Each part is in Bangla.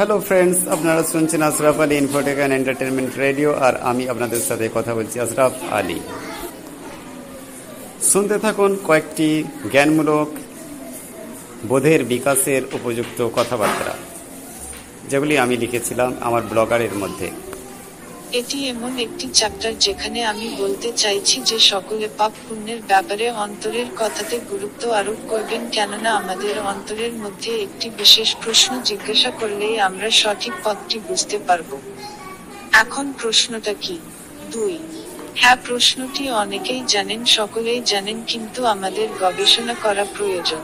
হ্যালো ফ্রেন্ডস আপনারা শুনছেন Ashraf Ali Infotech and entertainment radio আর আমি আপনাদের সাথে কথা বলছি আশরাফ আলী। শুনতে থাকুন কয়েকটি জ্ঞানমূলক বোধের বিকাশের উপযুক্ত কথাবার্তা, যেগুলি আমি লিখেছিলাম আমার ব্লগারের মধ্যে। এটি এমন একটি চ্যাপ্টার যেখানে আমি বলতে চাইছি যে সকলে পাপ পুণ্যের ব্যাপারে অন্তরের কথাতে গুরুত্ব আরোপ করবেন কেননা আমাদের অন্তরের মধ্যে একটি বিশেষ প্রশ্ন জিজ্ঞাসা করলেই আমরা সঠিক পথটি বুঝতে পারব। এখন প্রশ্নটা কি? দুই। হ্যাঁ প্রশ্নটি অনেকেই জানেন, সকলেই জানেন, কিন্তু আমাদের গবেষণা করা প্রয়োজন।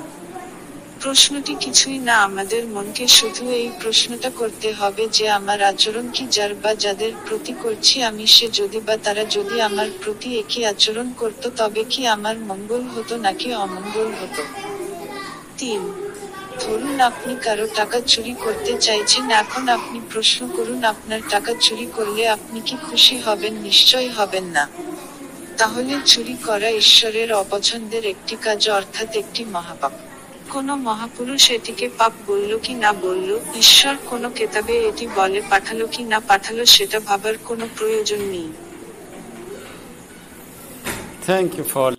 প্রশ্নটি কিছুই না, আমাদের মনকে শুধু এই প্রশ্নটা করতে হবে যে আমার আচরণ কি যার বা যাদের প্রতি করছি আমি, সে যদি বা তারা যদি আমার প্রতি একই আচরণ করত, তবে কি আমার মঙ্গল হতো নাকি অমঙ্গল হতো? তিন, ধরুন আপনি কারও টাকা চুরি করতে চাইছেন, এখন আপনি প্রশ্ন করুন আপনার টাকা চুরি করলে আপনি কি খুশি হবেন, নিশ্চয় হবেন না। তাহলে চুরি করা ঈশ্বরের অপছন্দের একটি কাজ, অর্থাৎ একটি মহাপাপ। কোন মহাপুরুষ এটিকে পাপ বলল কি না বলল? ঈশ্বর কোন কেতাবে এটি বলে পাঠালো কি না পাঠালো সেটা ভাবার কোনো প্রয়োজন নেই। Thank you for